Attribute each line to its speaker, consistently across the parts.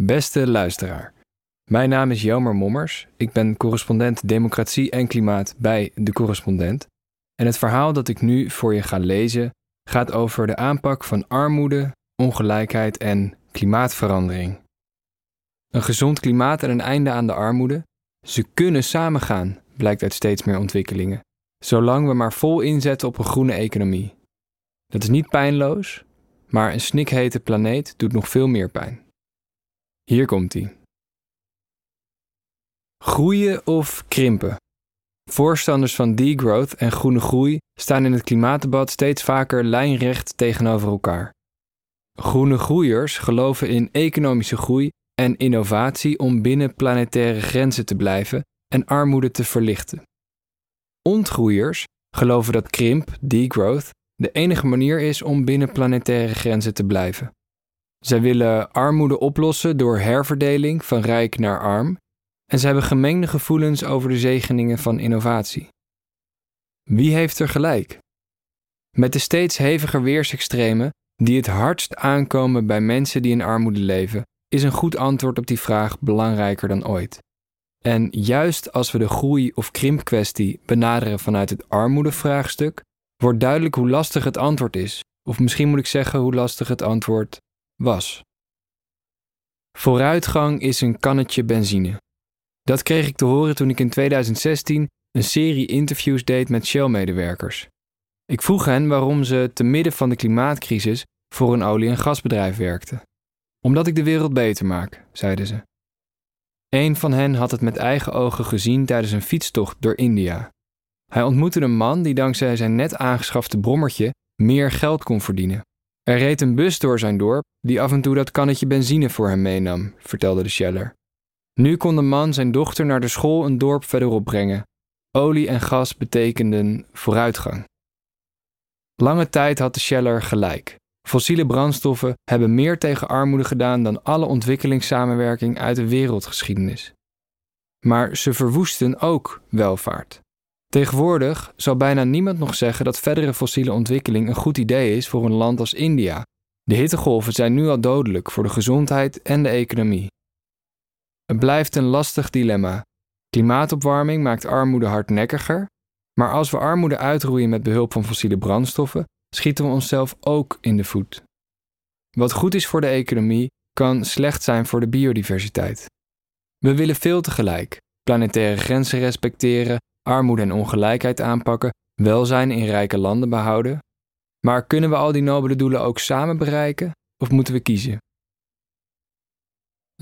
Speaker 1: Beste luisteraar. Mijn naam is Jelmer Mommers. Ik ben correspondent Democratie en Klimaat bij De Correspondent. En het verhaal dat ik nu voor je ga lezen gaat over de aanpak van armoede, ongelijkheid en klimaatverandering. Een gezond klimaat en een einde aan de armoede. Ze kunnen samengaan, blijkt uit steeds meer ontwikkelingen, zolang we maar vol inzetten op een groene economie. Dat is niet pijnloos, maar een snikhete planeet doet nog veel meer pijn. Hier komt ie. Groeien of krimpen? Voorstanders van degrowth en groene groei staan in het klimaatdebat steeds vaker lijnrecht tegenover elkaar. Groene groeiers geloven in economische groei en innovatie om binnen planetaire grenzen te blijven en armoede te verlichten. Ontgroeiers geloven dat krimp, degrowth, de enige manier is om binnen planetaire grenzen te blijven. Zij willen armoede oplossen door herverdeling van rijk naar arm en ze hebben gemengde gevoelens over de zegeningen van innovatie. Wie heeft er gelijk? Met de steeds heviger weersextremen die het hardst aankomen bij mensen die in armoede leven, is een goed antwoord op die vraag belangrijker dan ooit. En juist als we de groei- of krimpkwestie benaderen vanuit het armoedevraagstuk, wordt duidelijk hoe lastig het antwoord is, of misschien moet ik zeggen hoe lastig het antwoord was. Vooruitgang is een kannetje benzine. Dat kreeg ik te horen toen ik in 2016 een serie interviews deed met Shell-medewerkers. Ik vroeg hen waarom ze te midden van de klimaatcrisis voor een olie- en gasbedrijf werkten. Omdat ik de wereld beter maak, zeiden ze. Een van hen had het met eigen ogen gezien tijdens een fietstocht door India. Hij ontmoette een man die dankzij zijn net aangeschafte brommertje meer geld kon verdienen. Er reed een bus door zijn dorp die af en toe dat kannetje benzine voor hem meenam, vertelde de Sheller. Nu kon de man zijn dochter naar de school een dorp verderop brengen. Olie en gas betekenden vooruitgang. Lange tijd had de Sheller gelijk. Fossiele brandstoffen hebben meer tegen armoede gedaan dan alle ontwikkelingssamenwerking uit de wereldgeschiedenis. Maar ze verwoesten ook welvaart. Tegenwoordig zal bijna niemand nog zeggen dat verdere fossiele ontwikkeling een goed idee is voor een land als India. De hittegolven zijn nu al dodelijk voor de gezondheid en de economie. Het blijft een lastig dilemma. Klimaatopwarming maakt armoede hardnekkiger, maar als we armoede uitroeien met behulp van fossiele brandstoffen, schieten we onszelf ook in de voet. Wat goed is voor de economie, kan slecht zijn voor de biodiversiteit. We willen veel tegelijk: planetaire grenzen respecteren, armoede en ongelijkheid aanpakken, welzijn in rijke landen behouden. Maar kunnen we al die nobele doelen ook samen bereiken of moeten we kiezen?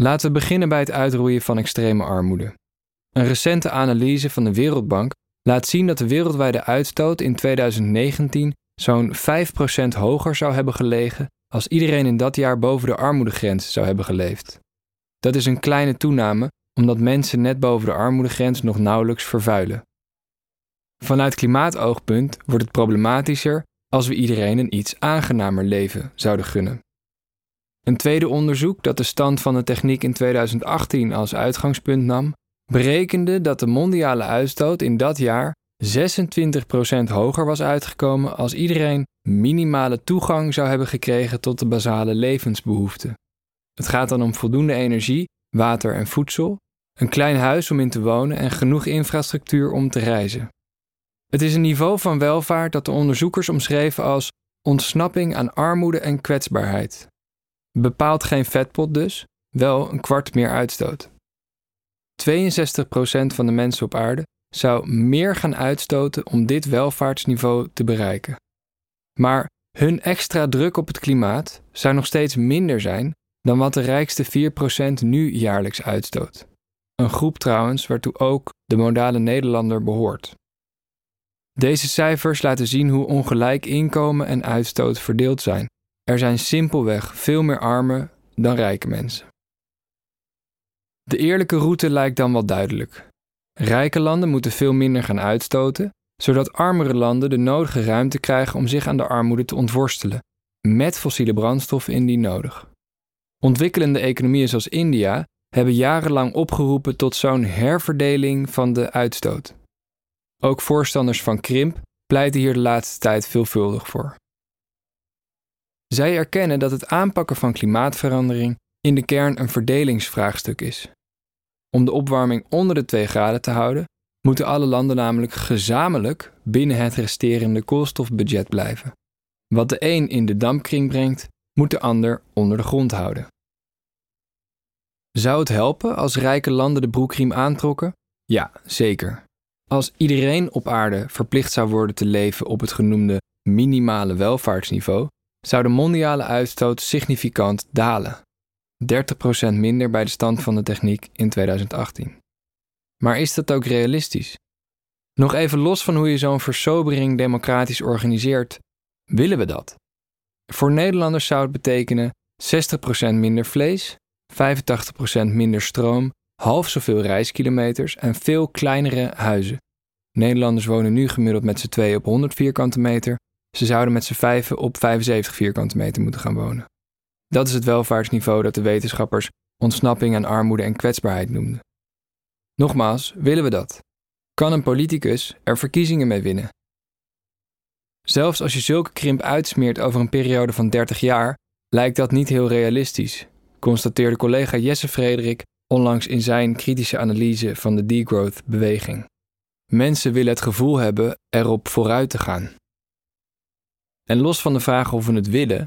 Speaker 1: Laten we beginnen bij het uitroeien van extreme armoede. Een recente analyse van de Wereldbank laat zien dat de wereldwijde uitstoot in 2019 zo'n 5% hoger zou hebben gelegen als iedereen in dat jaar boven de armoedegrens zou hebben geleefd. Dat is een kleine toename omdat mensen net boven de armoedegrens nog nauwelijks vervuilen. Vanuit klimaatoogpunt wordt het problematischer als we iedereen een iets aangenamer leven zouden gunnen. Een tweede onderzoek dat de stand van de techniek in 2018 als uitgangspunt nam, berekende dat de mondiale uitstoot in dat jaar 26% hoger was uitgekomen als iedereen minimale toegang zou hebben gekregen tot de basale levensbehoeften. Het gaat dan om voldoende energie, water en voedsel, een klein huis om in te wonen en genoeg infrastructuur om te reizen. Het is een niveau van welvaart dat de onderzoekers omschreven als ontsnapping aan armoede en kwetsbaarheid. Bepaalt geen vetpot dus, wel een kwart meer uitstoot. 62% van de mensen op aarde zou meer gaan uitstoten om dit welvaartsniveau te bereiken. Maar hun extra druk op het klimaat zou nog steeds minder zijn dan wat de rijkste 4% nu jaarlijks uitstoot. Een groep trouwens waartoe ook de modale Nederlander behoort. Deze cijfers laten zien hoe ongelijk inkomen en uitstoot verdeeld zijn. Er zijn simpelweg veel meer armen dan rijke mensen. De eerlijke route lijkt dan wel duidelijk. Rijke landen moeten veel minder gaan uitstoten, zodat armere landen de nodige ruimte krijgen om zich aan de armoede te ontworstelen, met fossiele brandstoffen indien nodig. Ontwikkelende economieën zoals India hebben jarenlang opgeroepen tot zo'n herverdeling van de uitstoot. Ook voorstanders van krimp pleiten hier de laatste tijd veelvuldig voor. Zij erkennen dat het aanpakken van klimaatverandering in de kern een verdelingsvraagstuk is. Om de opwarming onder de 2 graden te houden, moeten alle landen namelijk gezamenlijk binnen het resterende koolstofbudget blijven. Wat de een in de dampkring brengt, moet de ander onder de grond houden. Zou het helpen als rijke landen de broekriem aantrokken? Ja, zeker. Als iedereen op aarde verplicht zou worden te leven op het genoemde minimale welvaartsniveau, zou de mondiale uitstoot significant dalen. 30% minder bij de stand van de techniek in 2018. Maar is dat ook realistisch? Nog even los van hoe je zo'n versobering democratisch organiseert, willen we dat? Voor Nederlanders zou het betekenen 60% minder vlees, 85% minder stroom, half zoveel reiskilometers en veel kleinere huizen. Nederlanders wonen nu gemiddeld met z'n tweeën op 100 vierkante meter. Ze zouden met z'n vijven op 75 vierkante meter moeten gaan wonen. Dat is het welvaartsniveau dat de wetenschappers ontsnapping aan armoede en kwetsbaarheid noemden. Nogmaals, willen we dat? Kan een politicus er verkiezingen mee winnen? Zelfs als je zulke krimp uitsmeert over een periode van 30 jaar, lijkt dat niet heel realistisch, constateerde collega Jesse Frederik onlangs in zijn kritische analyse van de degrowth-beweging. Mensen willen het gevoel hebben erop vooruit te gaan. En los van de vraag of we het willen,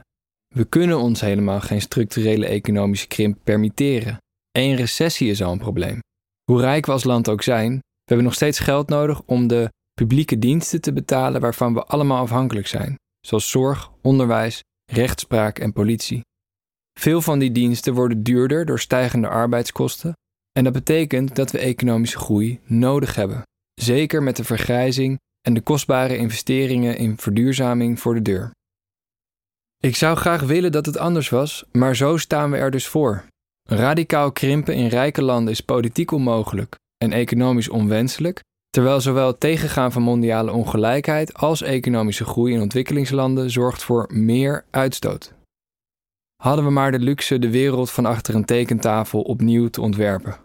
Speaker 1: we kunnen ons helemaal geen structurele economische krimp permitteren. Eén recessie is al een probleem. Hoe rijk we als land ook zijn, we hebben nog steeds geld nodig om de publieke diensten te betalen waarvan we allemaal afhankelijk zijn, zoals zorg, onderwijs, rechtspraak en politie. Veel van die diensten worden duurder door stijgende arbeidskosten en dat betekent dat we economische groei nodig hebben, zeker met de vergrijzing en de kostbare investeringen in verduurzaming voor de deur. Ik zou graag willen dat het anders was, maar zo staan we er dus voor. Radicaal krimpen in rijke landen is politiek onmogelijk en economisch onwenselijk, terwijl zowel het tegengaan van mondiale ongelijkheid als economische groei in ontwikkelingslanden zorgt voor meer uitstoot. Hadden we maar de luxe de wereld van achter een tekentafel opnieuw te ontwerpen.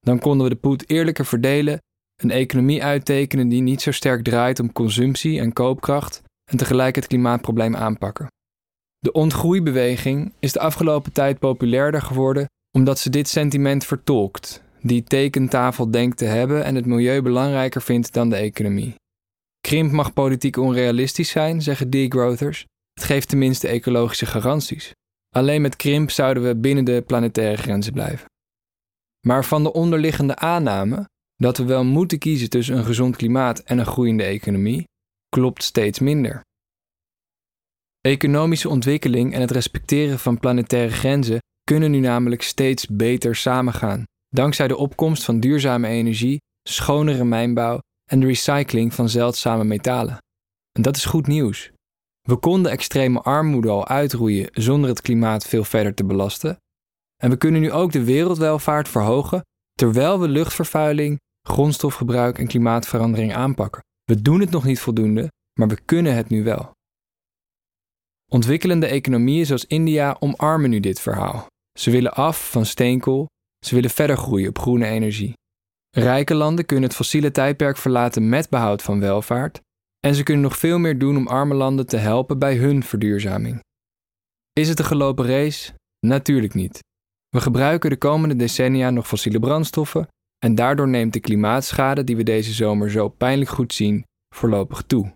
Speaker 1: Dan konden we de poet eerlijker verdelen, een economie uittekenen die niet zo sterk draait om consumptie en koopkracht en tegelijk het klimaatprobleem aanpakken. De ontgroeibeweging is de afgelopen tijd populairder geworden omdat ze dit sentiment vertolkt, die tekentafel denkt te hebben en het milieu belangrijker vindt dan de economie. Krimp mag politiek onrealistisch zijn, zeggen degrowthers. Het geeft tenminste ecologische garanties. Alleen met krimp zouden we binnen de planetaire grenzen blijven. Maar van de onderliggende aanname dat we wel moeten kiezen tussen een gezond klimaat en een groeiende economie, klopt steeds minder. Economische ontwikkeling en het respecteren van planetaire grenzen kunnen nu namelijk steeds beter samengaan, dankzij de opkomst van duurzame energie, schonere mijnbouw en de recycling van zeldzame metalen. En dat is goed nieuws. We konden extreme armoede al uitroeien zonder het klimaat veel verder te belasten. En we kunnen nu ook de wereldwelvaart verhogen terwijl we luchtvervuiling, grondstofgebruik en klimaatverandering aanpakken. We doen het nog niet voldoende, maar we kunnen het nu wel. Ontwikkelende economieën zoals India omarmen nu dit verhaal. Ze willen af van steenkool, ze willen verder groeien op groene energie. Rijke landen kunnen het fossiele tijdperk verlaten met behoud van welvaart en ze kunnen nog veel meer doen om arme landen te helpen bij hun verduurzaming. Is het een gelopen race? Natuurlijk niet. We gebruiken de komende decennia nog fossiele brandstoffen en daardoor neemt de klimaatschade die we deze zomer zo pijnlijk goed zien voorlopig toe.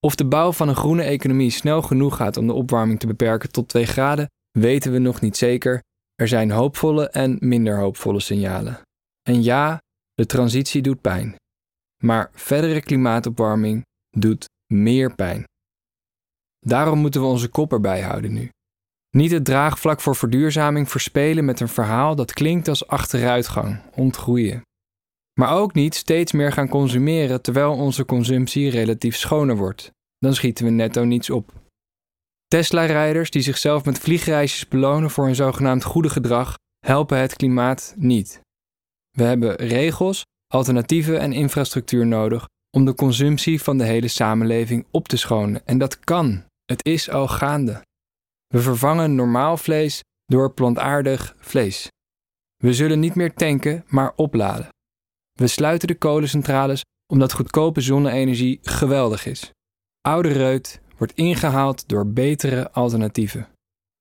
Speaker 1: Of de bouw van een groene economie snel genoeg gaat om de opwarming te beperken tot 2 graden, weten we nog niet zeker. Er zijn hoopvolle en minder hoopvolle signalen. En ja, de transitie doet pijn. Maar verdere klimaatopwarming doet meer pijn. Daarom moeten we onze kop erbij houden nu. Niet het draagvlak voor verduurzaming verspelen met een verhaal dat klinkt als achteruitgang, ontgroeien. Maar ook niet steeds meer gaan consumeren terwijl onze consumptie relatief schoner wordt. Dan schieten we netto niets op. Tesla-rijders die zichzelf met vliegreisjes belonen voor hun zogenaamd goede gedrag, helpen het klimaat niet. We hebben regels, alternatieven en infrastructuur nodig om de consumptie van de hele samenleving op te schonen. En dat kan. Het is al gaande. We vervangen normaal vlees door plantaardig vlees. We zullen niet meer tanken, maar opladen. We sluiten de kolencentrales omdat goedkope zonne-energie geweldig is. Oude reut wordt ingehaald door betere alternatieven.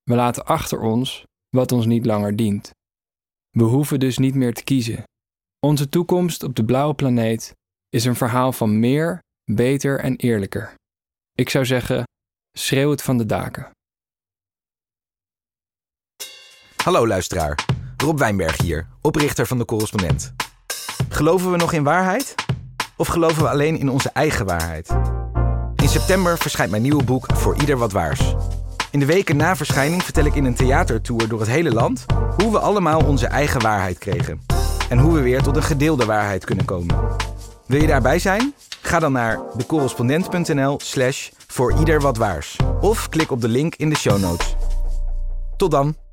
Speaker 1: We laten achter ons wat ons niet langer dient. We hoeven dus niet meer te kiezen. Onze toekomst op de blauwe planeet is een verhaal van meer, beter en eerlijker. Ik zou zeggen, schreeuw het van de daken.
Speaker 2: Hallo luisteraar, Rob Wijnberg hier, oprichter van de Correspondent. Geloven we nog in waarheid? Of geloven we alleen in onze eigen waarheid? In september verschijnt mijn nieuwe boek Voor Ieder Wat Waars. In de weken na verschijning vertel ik in een theatertour door het hele land hoe we allemaal onze eigen waarheid kregen. En hoe we weer tot een gedeelde waarheid kunnen komen. Wil je daarbij zijn? Ga dan naar decorrespondent.nl slash voor ieder wat waars. Of klik op de link in de show notes. Tot dan!